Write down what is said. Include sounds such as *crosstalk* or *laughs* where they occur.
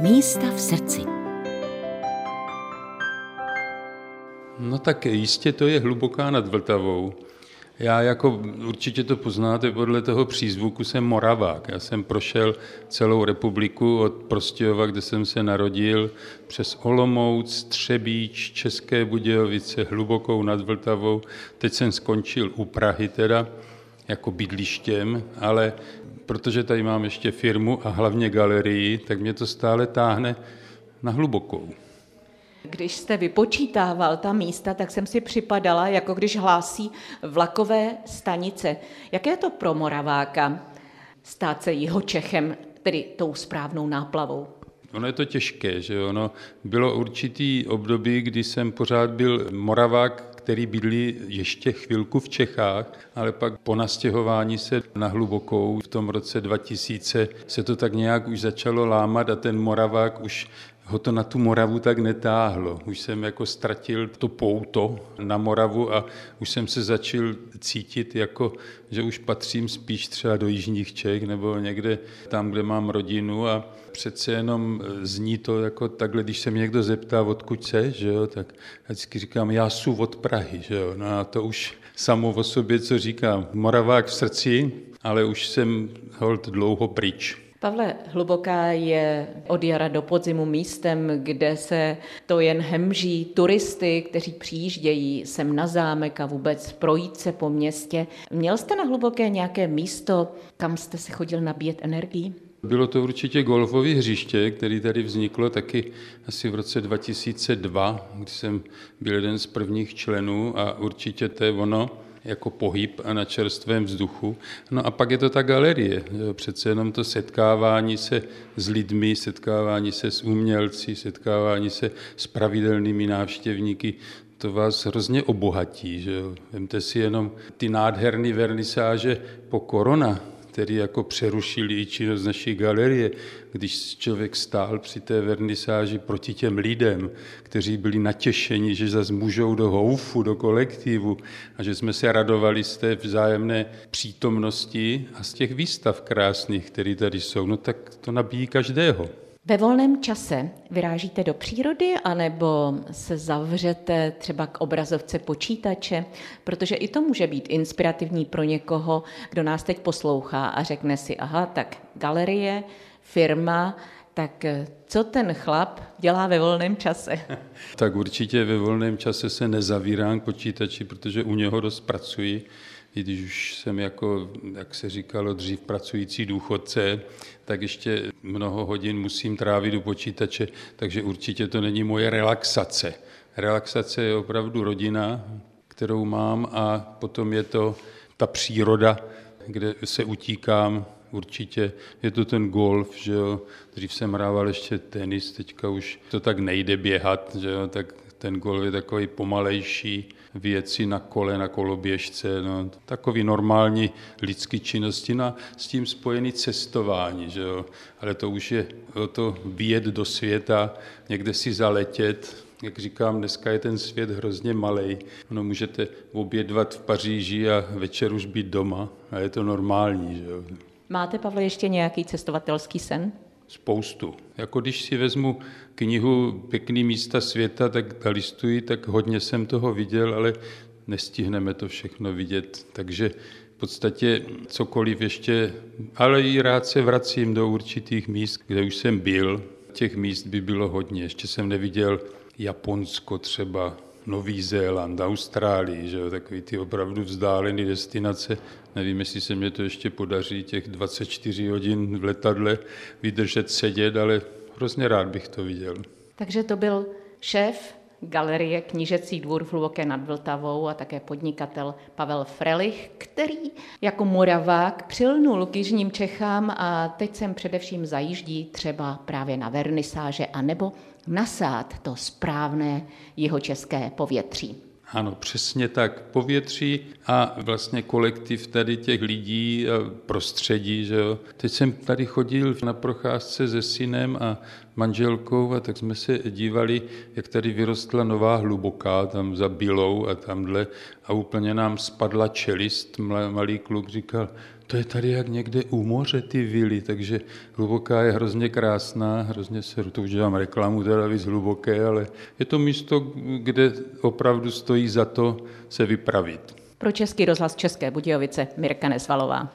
Místa v srdci. No tak jistě to je hluboká nad Vltavou. Já jako určitě to poznáte podle toho přízvuku, jsem Moravák. Já jsem prošel celou republiku od Prostějova, kde jsem se narodil, přes Olomouc, Třebíč, České Budějovice, hlubokou nad Vltavou. Teď jsem skončil u Prahy teda jako bydlištěm, ale protože tady mám ještě firmu a hlavně galerii, tak mě to stále táhne na hlubokou. Když jste vypočítával ta místa, tak jsem si připadala, jako když hlásí vlakové stanice. Jaké je to pro Moraváka stát se jeho Čechem, tedy tou správnou náplavou? Ono je to těžké, že ono bylo určitý období, kdy jsem pořád byl Moravák, který bydlí ještě chvilku v Čechách, ale pak po nastěhování se na hlubokou v tom roce 2000 se to tak nějak už začalo lámat a ten Moravák už ho to na tu Moravu tak netáhlo. Už jsem jako ztratil to pouto na Moravu a už jsem se začal cítit jako, že už patřím spíš třeba do Jižních Čech nebo někde tam, kde mám rodinu a přece jenom zní to jako takhle, když se mě někdo zeptá, odkud se, že jo, tak vždycky říkám, já jsem od Prahy, že jo, no a to už samo o sobě, co říkám, Moravák v srdci, ale už jsem hold dlouho pryč. Pavle, Hluboká je od jara do podzimu místem, kde se to jen hemží turisty, kteří přijíždějí sem na zámek a vůbec projít se po městě. Měl jste na Hluboké nějaké místo, kam jste se chodil nabíjet energii? Bylo to určitě golfové hřiště, který tady vzniklo taky asi v roce 2002, kdy jsem byl jeden z prvních členů a určitě to je ono jako pohyb a na čerstvém vzduchu. No a pak je to ta galerie, přece jenom to setkávání se s lidmi, setkávání se s umělci, setkávání se s pravidelnými návštěvníky, to vás hrozně obohatí. Že? Vemte si jenom ty nádherné vernisáže po korona, který jako přerušili i činnost naší galerie, když člověk stál při té vernisáži proti těm lidem, kteří byli natěšeni, že zase můžou do houfu, do kolektivu a že jsme se radovali z té vzájemné přítomnosti a z těch výstav krásných, které tady jsou, no tak to nabíjí každého. Ve volném čase vyrážíte do přírody anebo se zavřete třeba k obrazovce počítače, protože i to může být inspirativní pro někoho, kdo nás teď poslouchá a řekne si, aha, tak galerie, firma, tak co ten chlap dělá ve volném čase? *laughs* tak určitě ve volném čase se nezavírám k počítači, protože u něho dost pracuji i když už jsem jako, jak se říkalo dřív, pracující důchodce, tak ještě mnoho hodin musím trávit u počítače, takže určitě to není moje relaxace. Relaxace je opravdu rodina, kterou mám a potom je to ta příroda, kde se utíkám, určitě je to ten golf, že jo. Dřív jsem hrával ještě tenis, teďka už to tak nejde běhat, že jo, tak ten golf je takový pomalejší, věci na kole, na koloběžce, no, takový normální lidský činnosti, no, s tím spojený cestování, že jo. ale to už je to vyjet do světa, někde si zaletět, jak říkám, dneska je ten svět hrozně malý. No, můžete obědvat v Paříži a večer už být doma a je to normální. Že jo. Máte, Pavle, ještě nějaký cestovatelský sen? Spoustu. Jako když si vezmu knihu Pěkný místa světa, tak listuji, tak hodně jsem toho viděl, ale nestihneme to všechno vidět. Takže v podstatě cokoliv ještě, ale i rád se vracím do určitých míst, kde už jsem byl. Těch míst by bylo hodně. Ještě jsem neviděl Japonsko třeba, Nový Zéland, Austrálii, že jo, takový ty opravdu vzdálené destinace. Nevím, jestli se mě to ještě podaří těch 24 hodin v letadle vydržet sedět, ale hrozně rád bych to viděl. Takže to byl šéf galerie Knížecí dvůr v Hluboké nad Vltavou a také podnikatel Pavel Frelich, který jako Moravák přilnul k Jižním Čechám a teď sem především zajíždí třeba právě na vernisáže anebo nasát to správné jeho české povětří. Ano, přesně tak. Povětří a vlastně kolektiv tady těch lidí, a prostředí. Že jo. Teď jsem tady chodil na procházce se synem a manželkou a tak jsme se dívali, jak tady vyrostla nová hluboká, tam za Bilou a tamhle a úplně nám spadla čelist. Malý kluk říkal, to je tady jak někde u moře ty vily, takže hluboká je hrozně krásná, hrozně se, to už dělám reklamu, teda víc hluboké, ale je to místo, kde opravdu stojí za to se vypravit. Pro Český rozhlas České Budějovice Mirka Nesvalová.